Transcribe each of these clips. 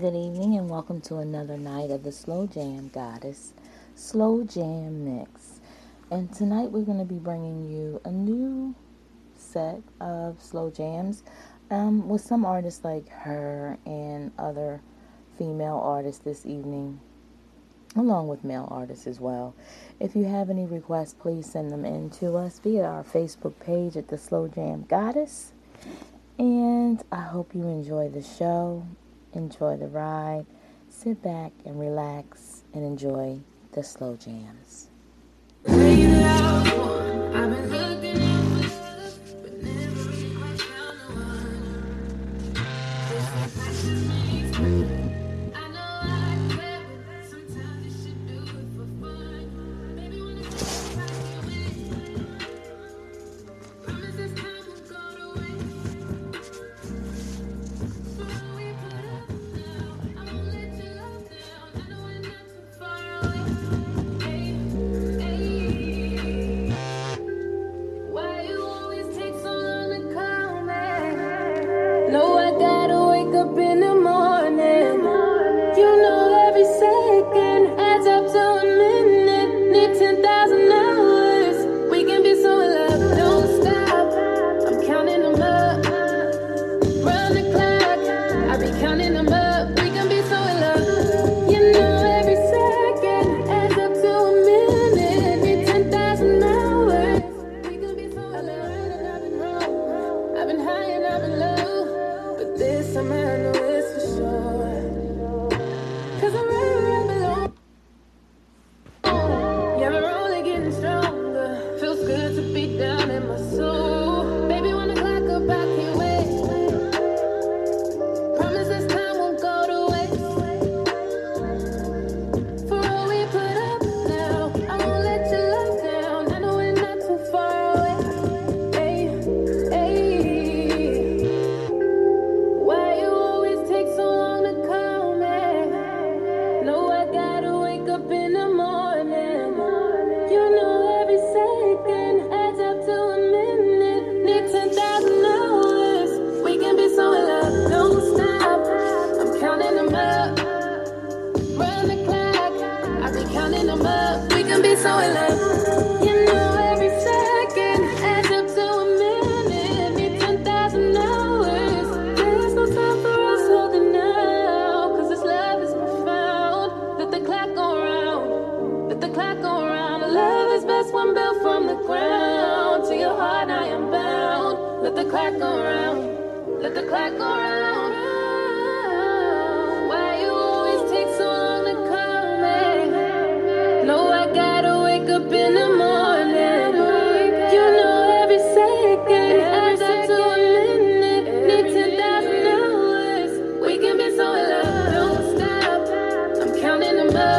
Good evening and welcome to another night of the Slow Jam Goddess Slow Jam Mix. And tonight we're going to be bringing you a new set of slow jams um, with some artists like her and other female artists this evening, along with male artists as well. If you have any requests, please send them in to us via our Facebook page at the Slow Jam Goddess. And I hope you enjoy the show enjoy the ride, sit back and relax and enjoy the slow jams.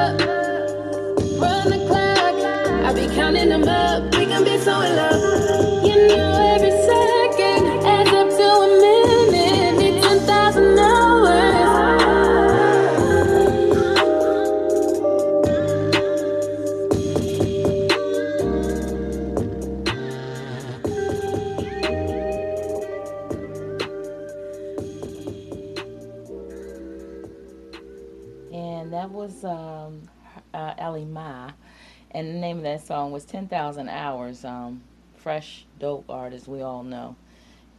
up. Song was 10,000 Hours. Um, fresh, dope artist, we all know.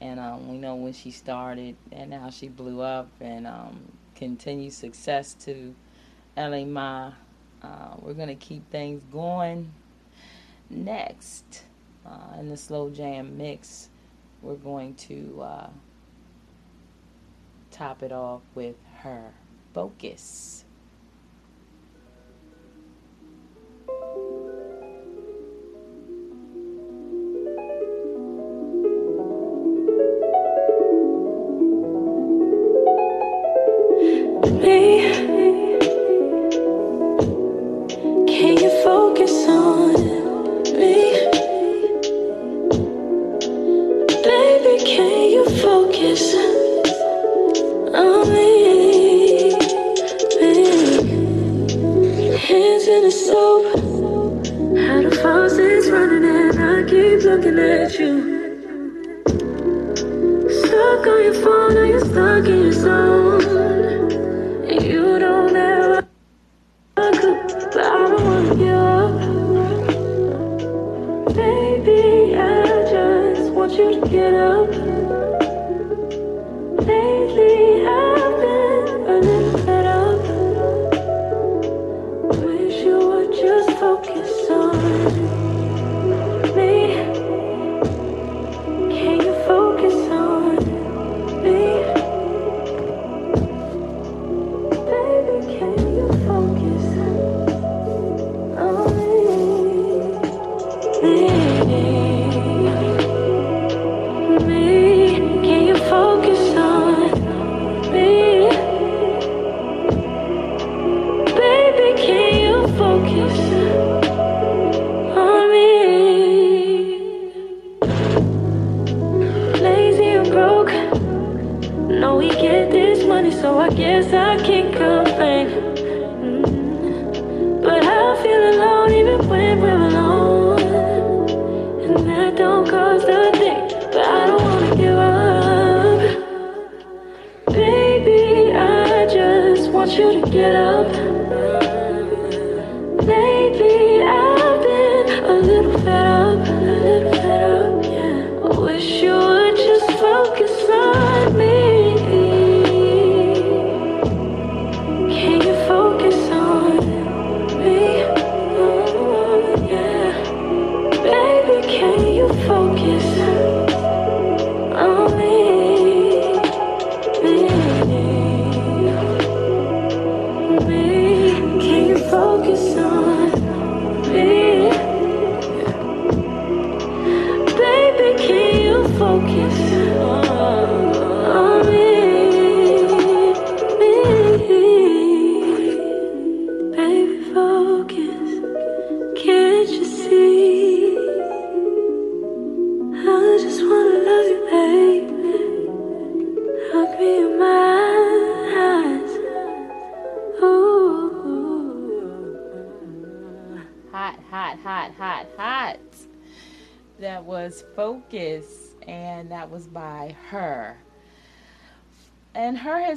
And um, we know when she started and how she blew up and um, continued success to Ella Mai. Uh, we're going to keep things going. Next, uh, in the slow jam mix, we're going to uh, top it off with her focus. On your phone, Are you stuck in your zone?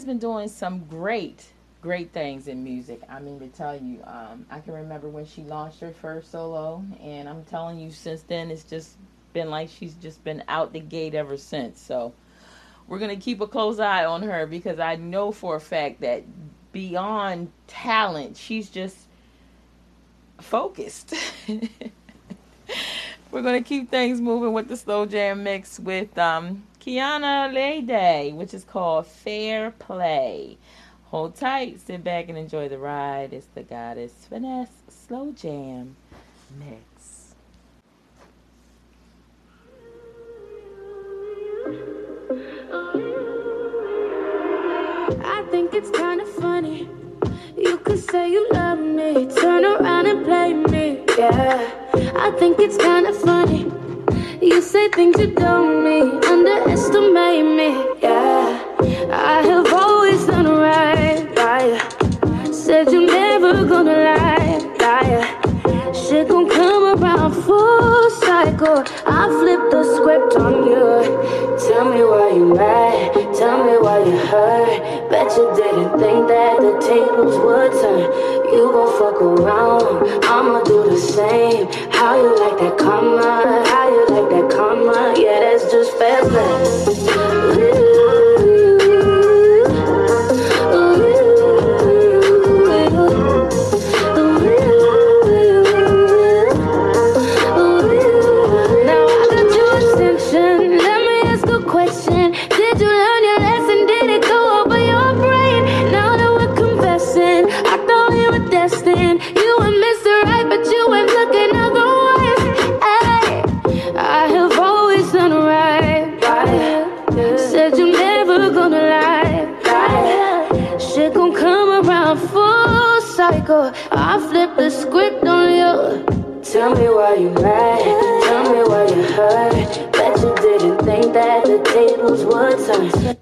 Been doing some great, great things in music. I mean, to tell you, um, I can remember when she launched her first solo, and I'm telling you, since then, it's just been like she's just been out the gate ever since. So we're to keep a close eye on her because I know for a fact that beyond talent, she's just focused. We're gonna keep things moving with the slow jam mix with um, Kiana Lede, which is called Fair Play. Hold tight, sit back and enjoy the ride. It's the Goddess Finesse Slow Jam Mix. I think it's kind of funny. You could say you love me, turn around and play me. Yeah, I think it's kind of funny. You say things you don't mean, underestimate me. Yeah, I have always done right you. Said you're never gonna lie, lie. Shit gon' come around full cycle. I flip the script on you. Tell me why you mad. Tell me why you hurt. Bet you didn't think that the tables would turn. You gon' fuck around. I'ma do the same. How you like that karma? How you like that karma? Yeah, that's just fair play. The tables would turn.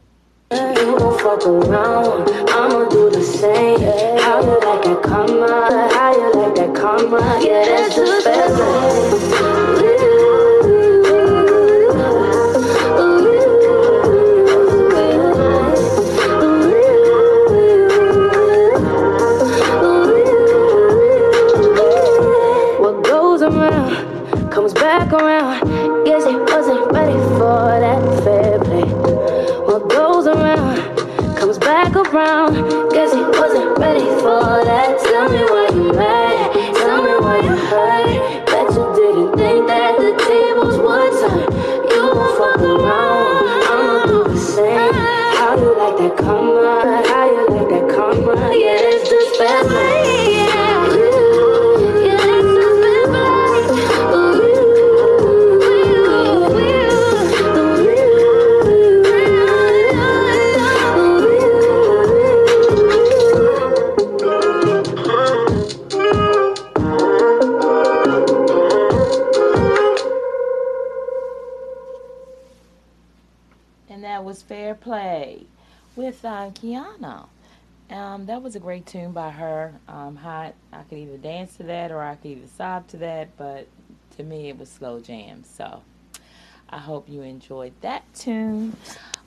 You gon' fuck around. I'ma do the same. How you like that karma? How you like that karma? Yeah, that's just fair. For that. Tell me why Kiana. Um, that was a great tune by her. Um, hot. I could either dance to that or I could either sob to that, but to me it was slow jam. So I hope you enjoyed that tune.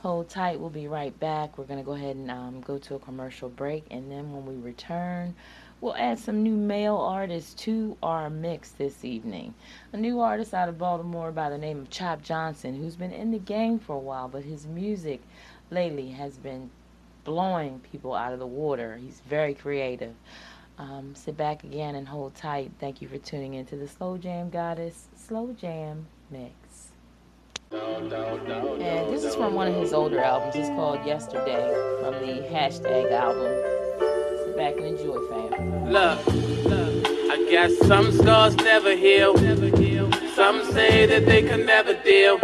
Hold tight. We'll be right back. We're gonna go ahead and um, go to a commercial break, and then when we return, we'll add some new male artists to our mix this evening. A new artist out of Baltimore by the name of Chop Johnson, who's been in the game for a while, but his music lately has been blowing people out of the water. He's very creative. Um, sit back again and hold tight. Thank you for tuning in to the Slow Jam Goddess Slow Jam Mix. And this is from one of his older albums. It's called Yesterday from the hashtag album. Sit back and enjoy, fam. Look, look, I guess some scars never heal. Some say that they can never deal.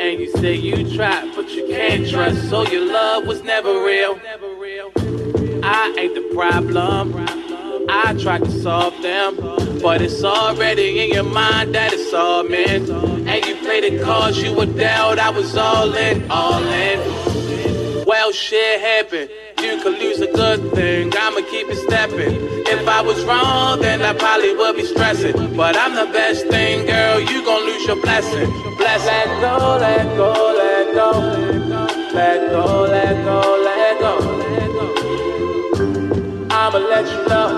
And you say you tried, can't trust, so your love was never real. I ain't the problem. I tried to solve them, but it's already in your mind that it's all meant. And you played it cause you were down, I was all in, all in. Well, shit happened. You could lose a good thing, I'ma keep it stepping. If I was wrong, then I probably would be stressing. But I'm the best thing, girl, you gon' lose your blessing. Bless, let go, let go, let go. Let go, let go, let go. I'ma let you know.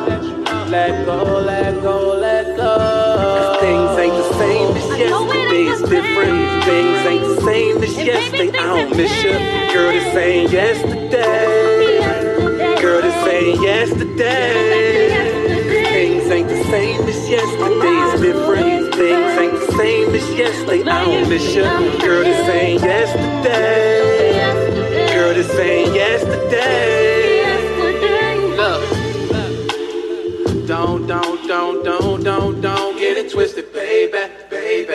Let go, let go, let go. Cause things ain't the same as yesterday. It's different. Things ain't the same as yesterday. I don't miss you. Girl, this ain't yesterday. Girl, this ain't yesterday. Things ain't the same as yesterday. It's different. Things ain't the same as yesterday. I don't miss you. Girl, this ain't yesterday. Girl, this ain't yesterday. Look. Don't, don't, don't, don't, don't, don't get it twisted, baby, baby.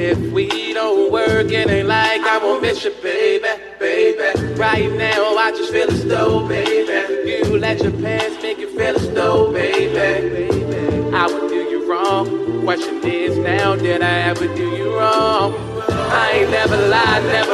If we don't work, it ain't like I won't miss you, baby, baby. Right now, I just feel as though, baby, you let your past make you feel as though, baby. I would do you wrong. Question is now, did I ever do you wrong? I ain't never lied, never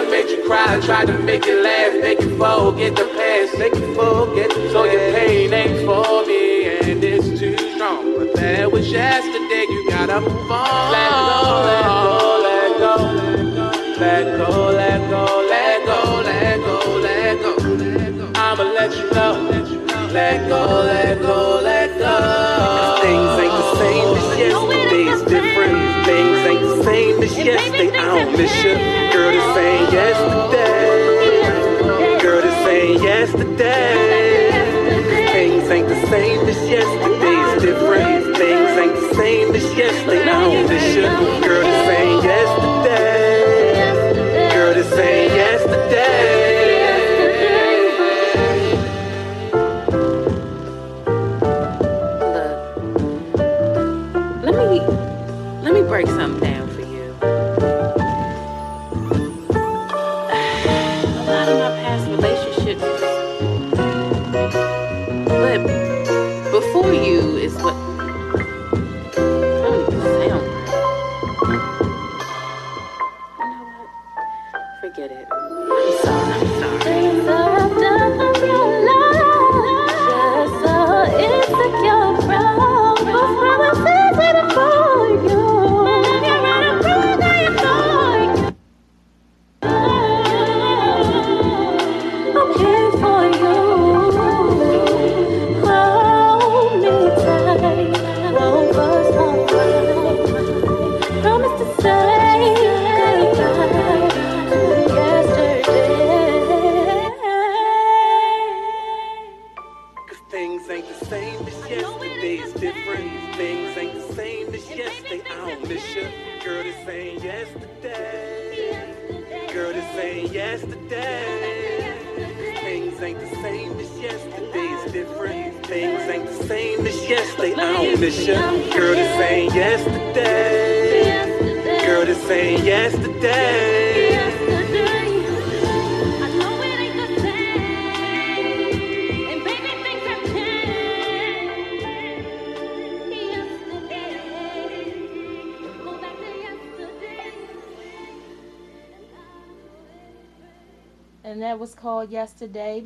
cry. Tried to make you laugh, make you forget the past, make you forget. So your pain ain't for me, and it's too strong. But that was yesterday, you gotta move on. Let go, let go, let go. Let go, let go, let go, let go, let go. I'ma let you know. Let go, let go, let go. Things ain't the same as yesterday. I don't miss you. Girl, this ain't yesterday. Girl, this ain't yesterday. Things ain't the same as yesterday. It's different. Things ain't the same as yesterday. I don't miss you. Girl, this ain't yesterday.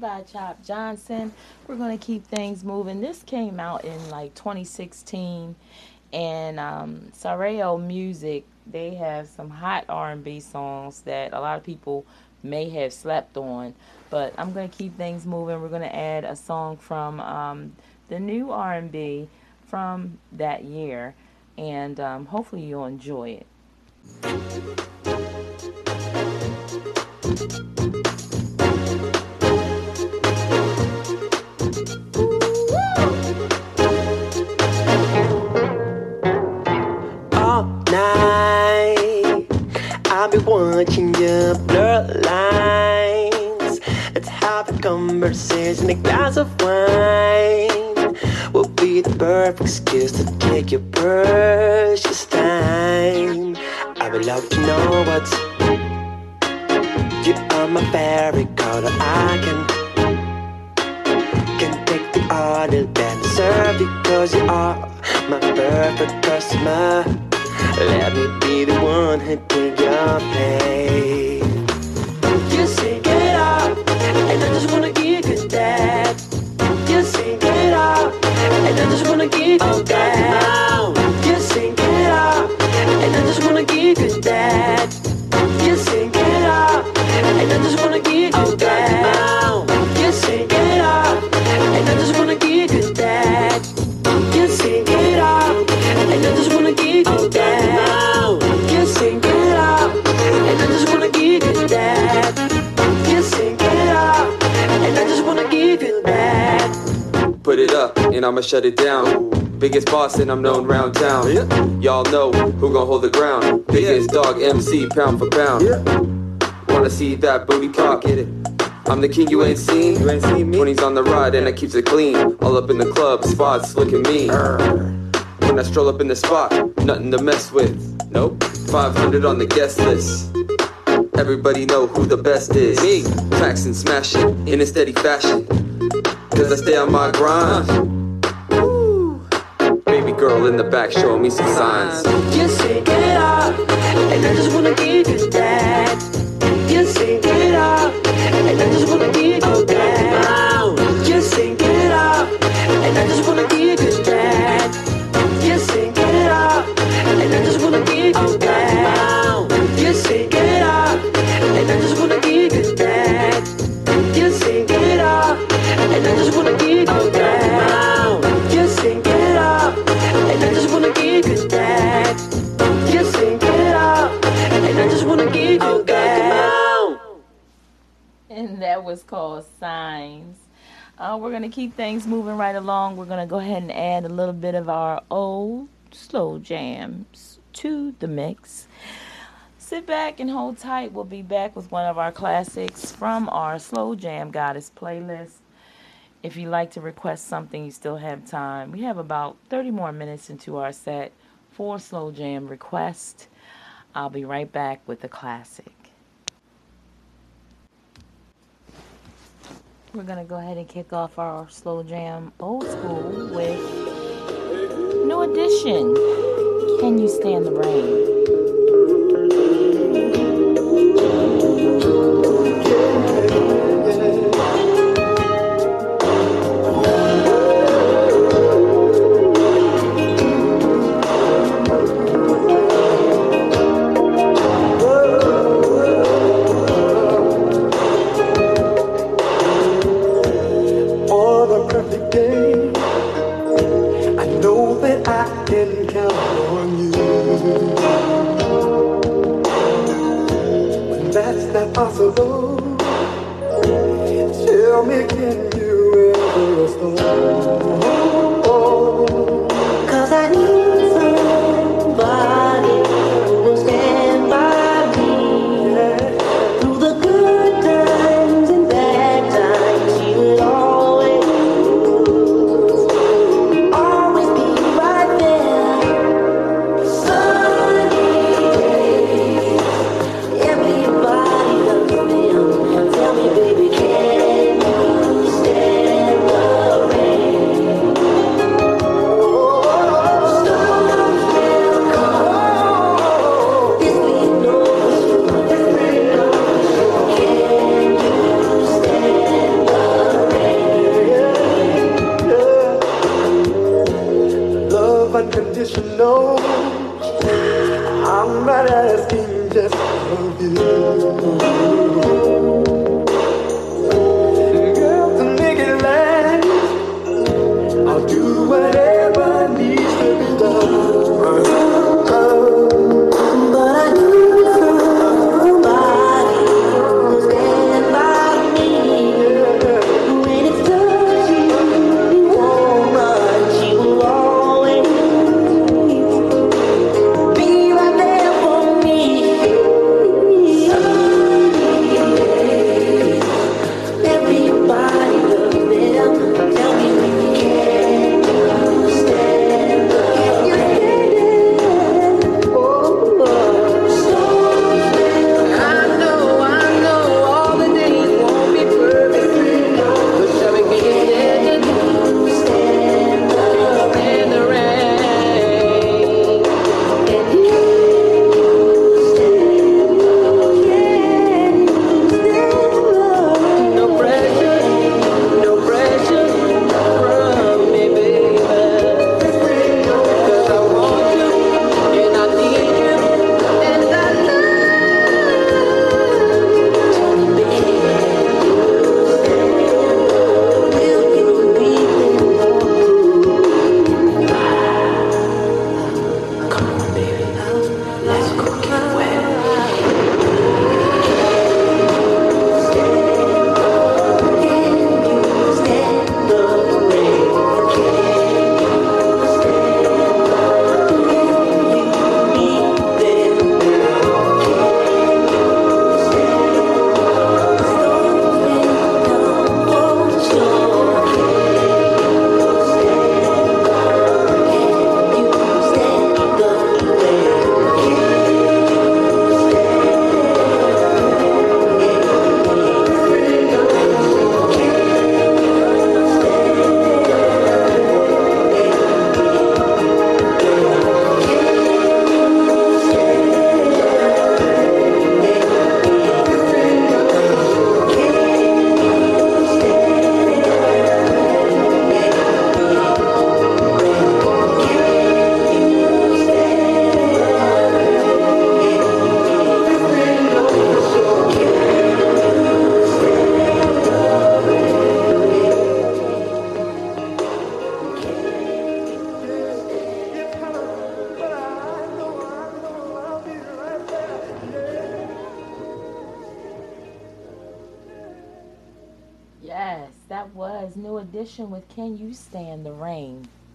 By Chop Johnson. We're going to keep things moving. This came out in like 2016, and um, Sareo Music, they have some hot R&B songs that a lot of people may have slept on. But I'm going to keep things moving. We're going to add a song from um, the new R&B from that year, and um, hopefully you'll enjoy it. Be watching your blur lines. Let's have a conversation, a glass of wine. Will be the perfect excuse to take your precious time. I would love to know what's. You are my fairy color. I can can take the order that deserve because you are my perfect customer. Let me be the one who take your place. You sing it out, and I just wanna give you that. You sing it out, and I just wanna give you that. You sing it out, and I just wanna give you that. And I'ma shut it down. Biggest boss and I'm known round town. Y'all know who gon' hold the ground. Biggest dog MC pound for pound. Wanna see that booty pop? Get it. I'm the king you ain't seen. You ain't seen me. 20s on the ride and I keeps it clean. All up in the club, spots look at me. When I stroll up in the spot, nothing to mess with. Nope. 500 on the guest list. Everybody know who the best is. Me. Jackson smash it in a steady fashion. Cause I stay on my grind. Uh-huh. Girl in the back showing me some signs. You sing it out, and I just wanna give you that. You sing it out, and I just going to keep things moving right along. We're going to go ahead and add a little bit of our old slow jams to the mix. Sit back and hold tight. We'll be back with one of our classics from our Slow Jam Goddess playlist. If you'd like to request something, you still have time. We have about 30 more minutes into our set for Slow Jam request. I'll be right back with the classic. We're gonna go ahead and kick off our slow jam old school with New Edition. Can you stand the rain?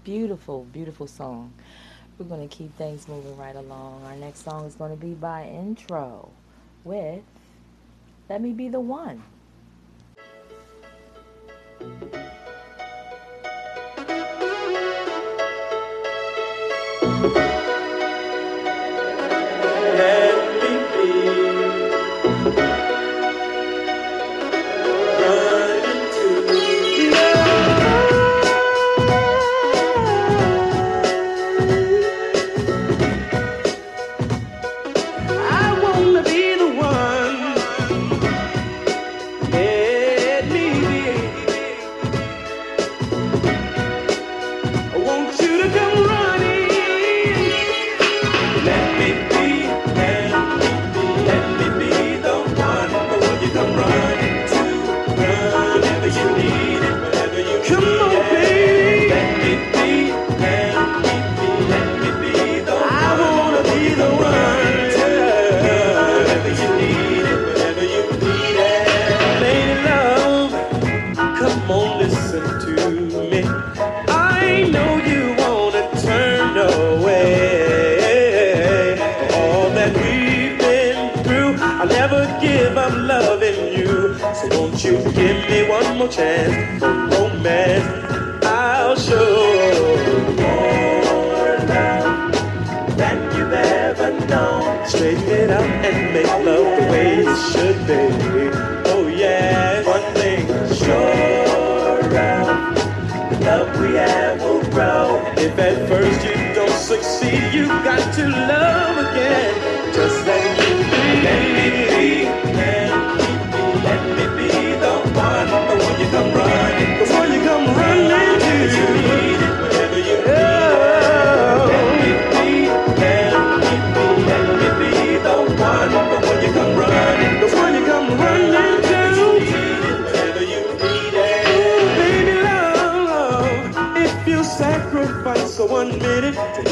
beautiful, beautiful song. We're going to keep things moving right along. Our next song is going to be by Intro with Let Me Be the One.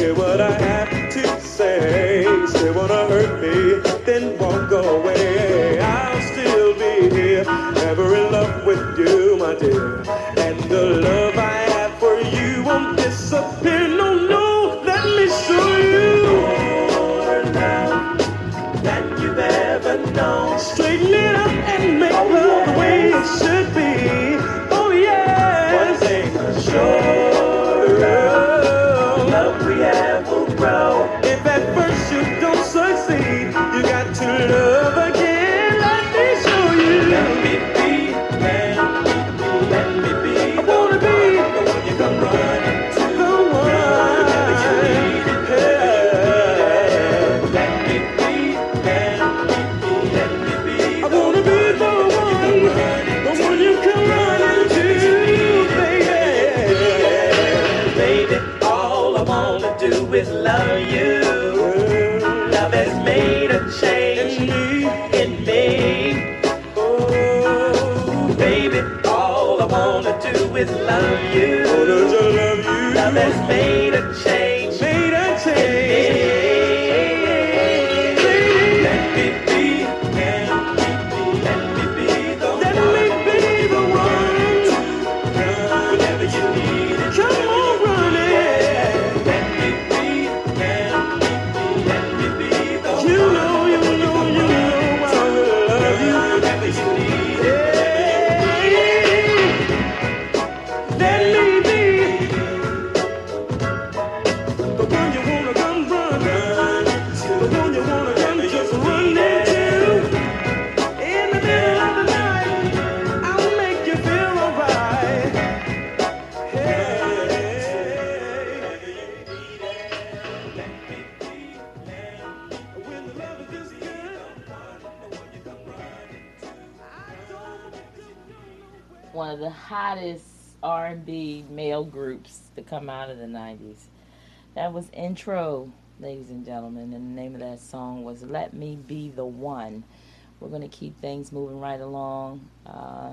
say what I have to say. Still wanna hurt me, then go away. I'll still be here, ever in love with you, my dear. come out of the 90s. That was Intro, ladies and gentlemen, and the name of that song was Let Me Be the One. We're going to keep things moving right along. Uh,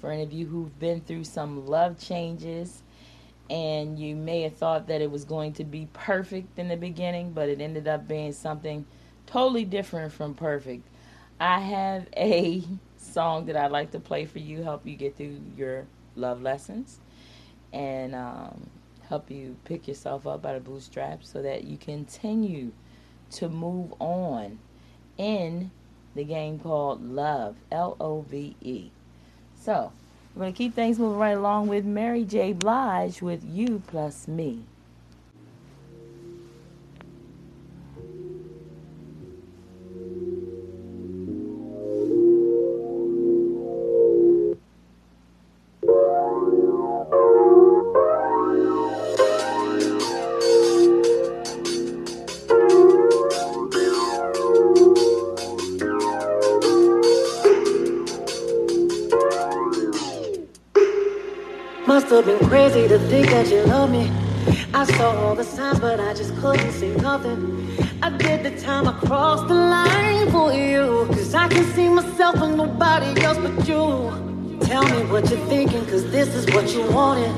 for any of you who've been through some love changes, and you may have thought that it was going to be perfect in the beginning, but it ended up being something totally different from perfect. I have a song that I'd like to play for you, help you get through your love lessons. And um, help you pick yourself up by the bootstraps so that you continue to move on in the game called Love, L O V E. So, we're going to keep things moving right along with Mary J. Blige with You Plus Me. Think that you love me. I saw all the signs, but I just couldn't see nothing. I did the time I crossed the line for you. Cause I can see myself in nobody else but you. Tell me what you're thinking, cause this is what you wanted.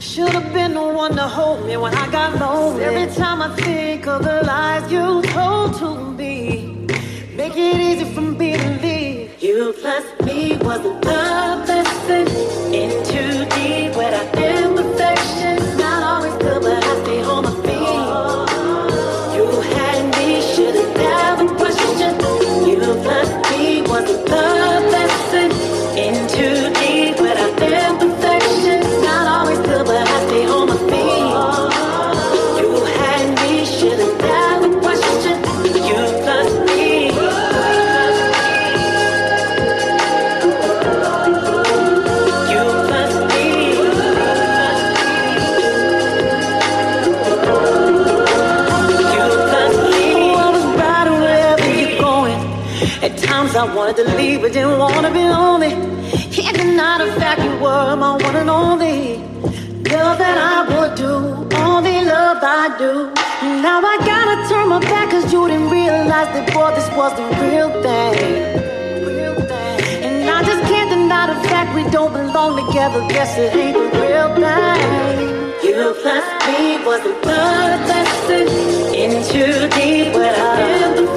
Should have been the one to hold me when I got lonely. Every time I think of the lies you told to me, make it easy for me to leave. You plus me was the lesson in too deep without imperfections. Me I wanted to leave, but didn't wanna be lonely. Can't deny the fact you were my one and only. Love that I would do, only love I do. Now I gotta turn my back cause you didn't realize that boy, this was the real thing. Real thing. And I just can't deny the fact we don't belong together. Guess it ain't the real thing. You plus me was the blood lesson in too deep without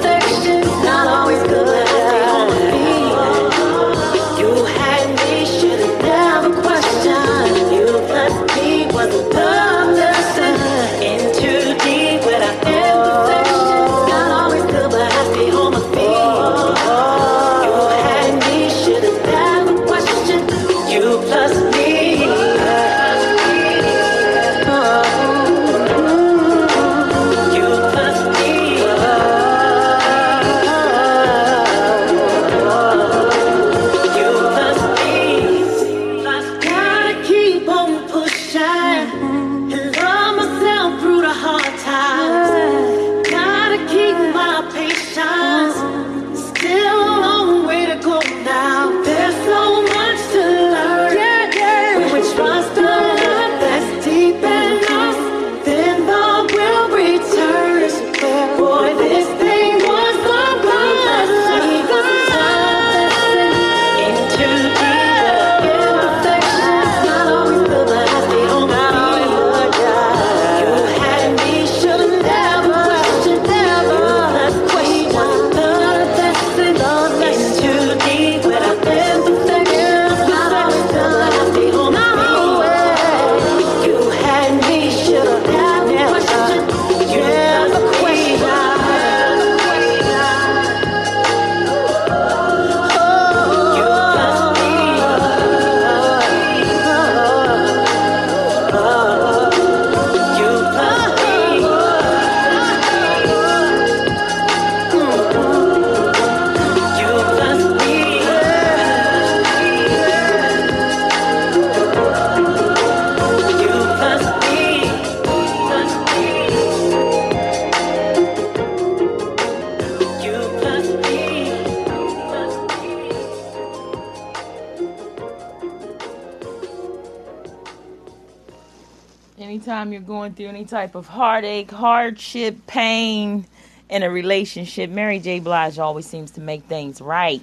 type of heartache, hardship, pain in a relationship, Mary J. Blige always seems to make things right.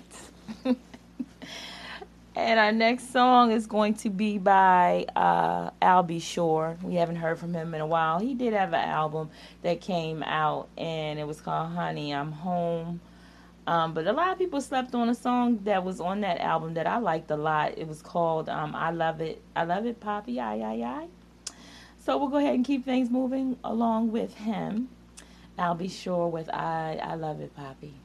and our next song is going to be by uh, Al B. Sure. We haven't heard from him in a while. He did have an album that came out, and it was called Honey, I'm Home. Um, but a lot of people slept on a song that was on that album that I liked a lot. It was called um, I Love It. I Love It, Poppy. Aye, aye, aye. So we'll go ahead and keep things moving along with him. Al B. Sure with I, I love it, Poppy.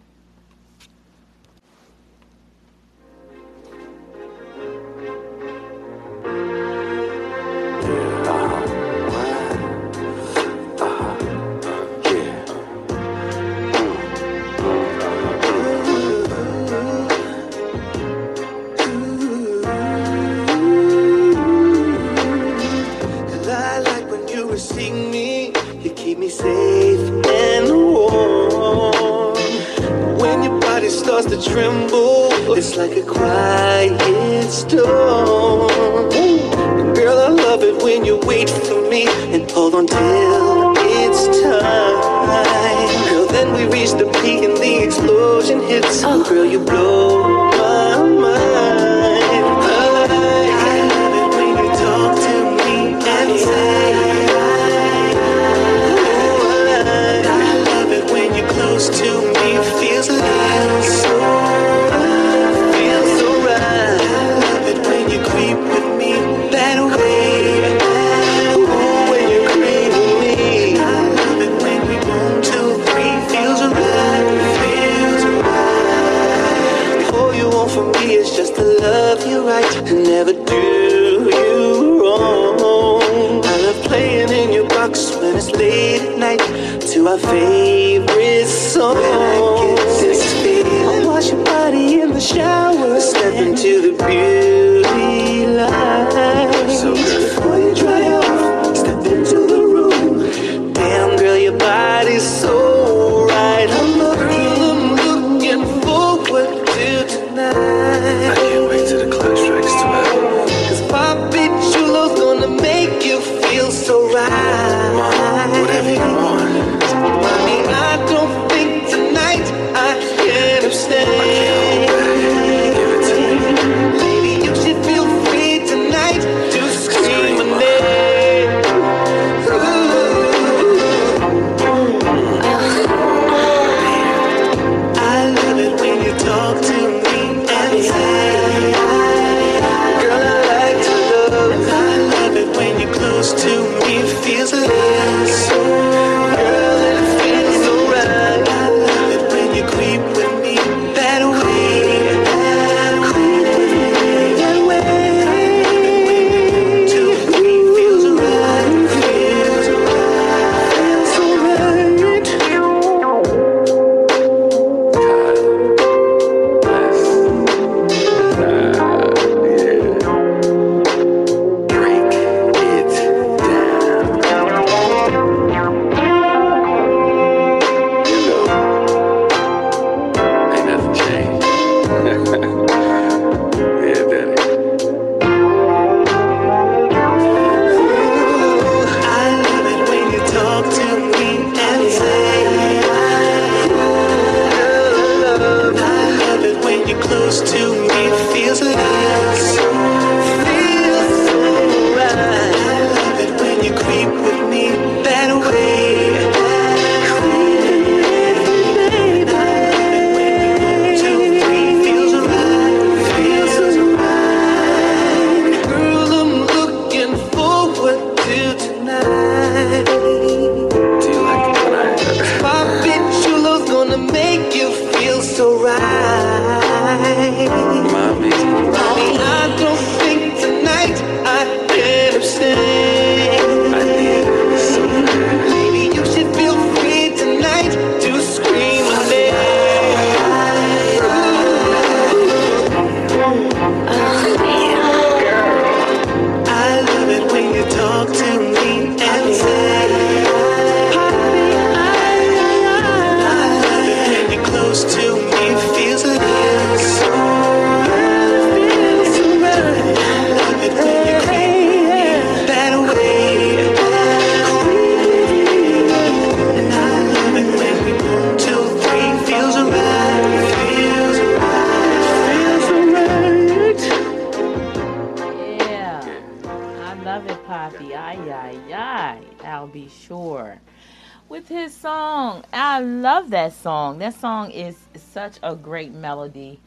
Song. Is such a great melody.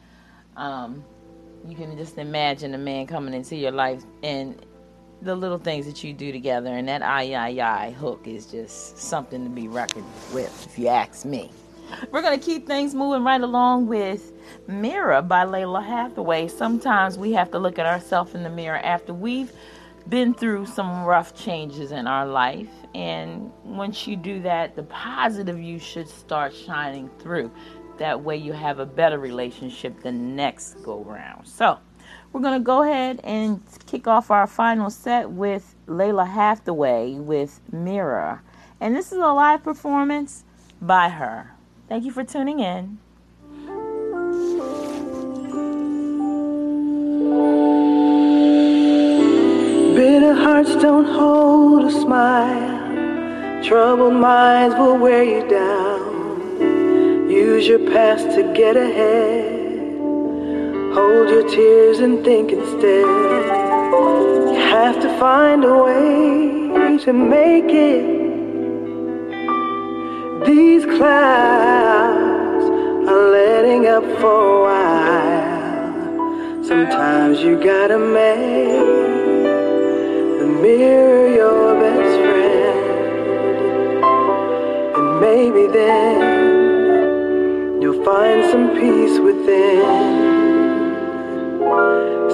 Um, you can just imagine a man coming into your life and the little things that you do together. And that I, I, I hook is just something to be reckoned with, if you ask me. We're going to keep things moving right along with Mirror by Lalah Hathaway. Sometimes we have to look at ourselves in the mirror after we've been through some rough changes in our life. And once you do that, the positive you should start shining through. That way, you have a better relationship the next go round. So, we're going to go ahead and kick off our final set with Lalah Hathaway with Mirror. And this is a live performance by her. Thank you for tuning in. Bitter hearts don't hold a smile. Troubled minds will wear you down. Use your past to get ahead. Hold your tears and think instead. You have to find a way to make it. These clouds are letting up for a while. Sometimes you gotta make the mirror your maybe then you'll find some peace within.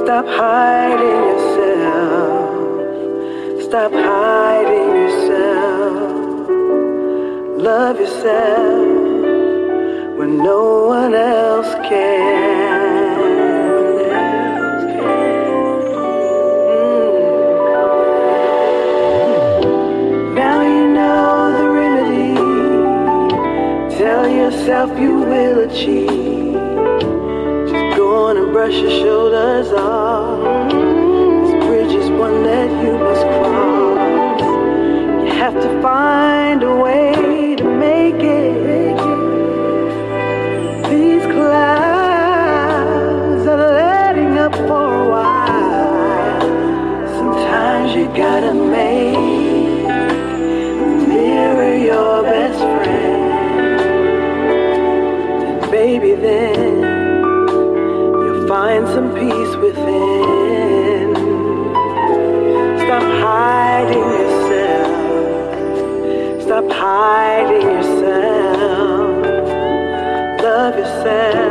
Stop hiding yourself. Stop hiding yourself. Love yourself when no one else can. Yourself you will achieve. Just go on and brush your shoulders off. This bridge is one that you must cross. You have to find a way to make it. These clouds are letting up for a while. Sometimes you gotta peace within. Stop hiding yourself. Stop hiding yourself. Love yourself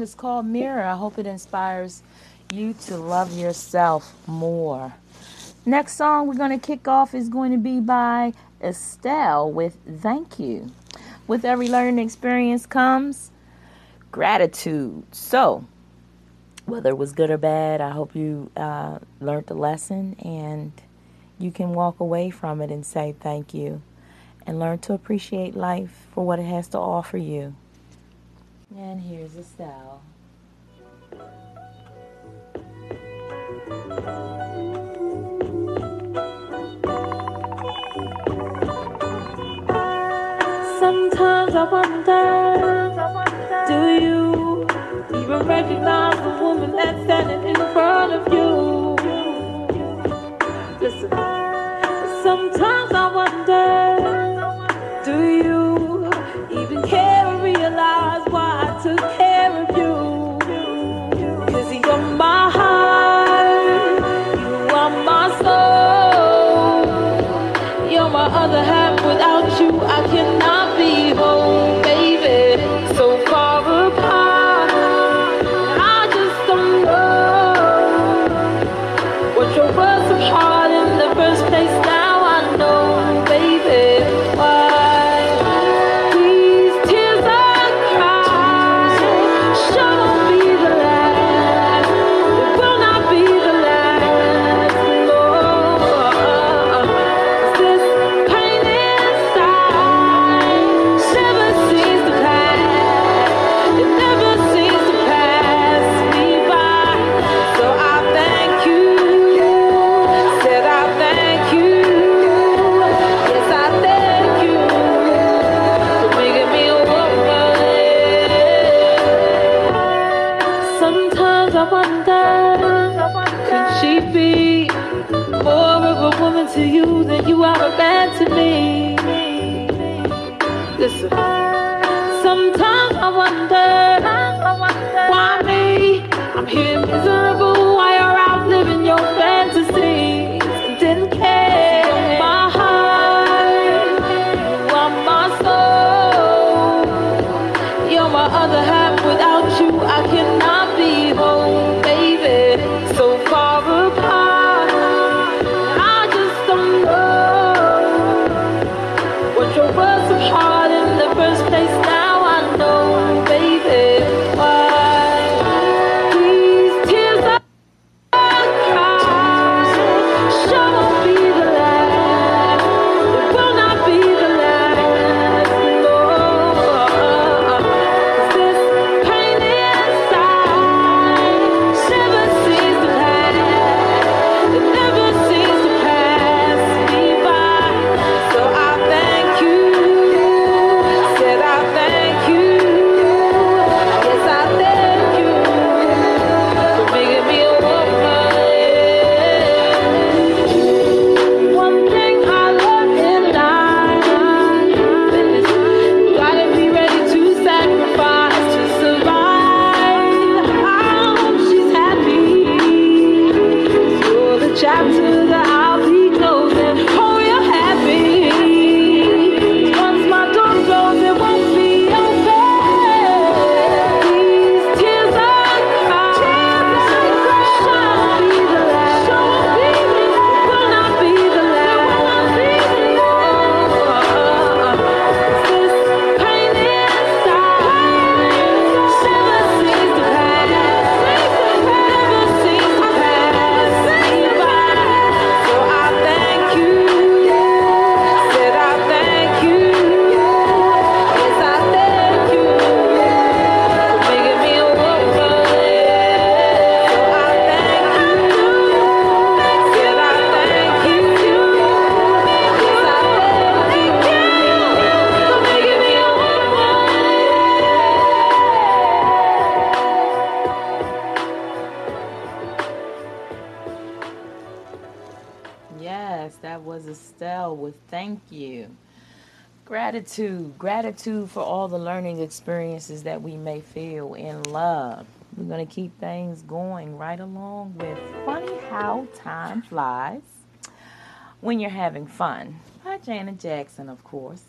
song is called Mirror. I hope it inspires you to love yourself more. Next song we're going to kick off is going to be by Estelle with Thank You. With every learning experience comes gratitude. So, whether it was good or bad, I hope you uh, learned the lesson and you can walk away from it and say thank you and learn to appreciate life for what it has to offer you. And here's Estelle. Sometimes I wonder, do you even recognize the woman that's standing in front of you? Listen. other half without you I can't Gratitude for all the learning experiences that we may feel in love. We're going to keep things going right along with Funny How Time Flies When You're Having Fun by Janet Jackson, of course.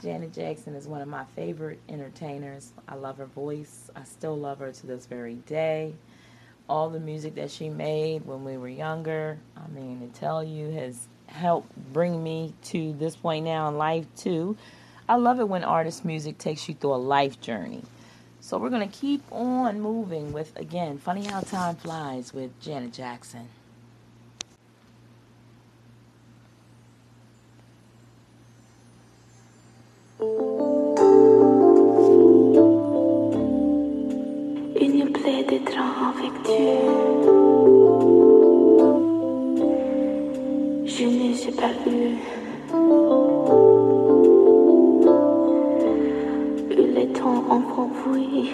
Janet Jackson is one of my favorite entertainers. I love her voice. I still love her to this very day. All the music that she made when we were younger, I mean, to tell you, has helped bring me to this point now in life, too. I love it when artist music takes you through a life journey. So we're going to keep on moving with, again, Funny How Time Flies with Janet Jackson. Une plaie de. Je pas. temps encore bruit.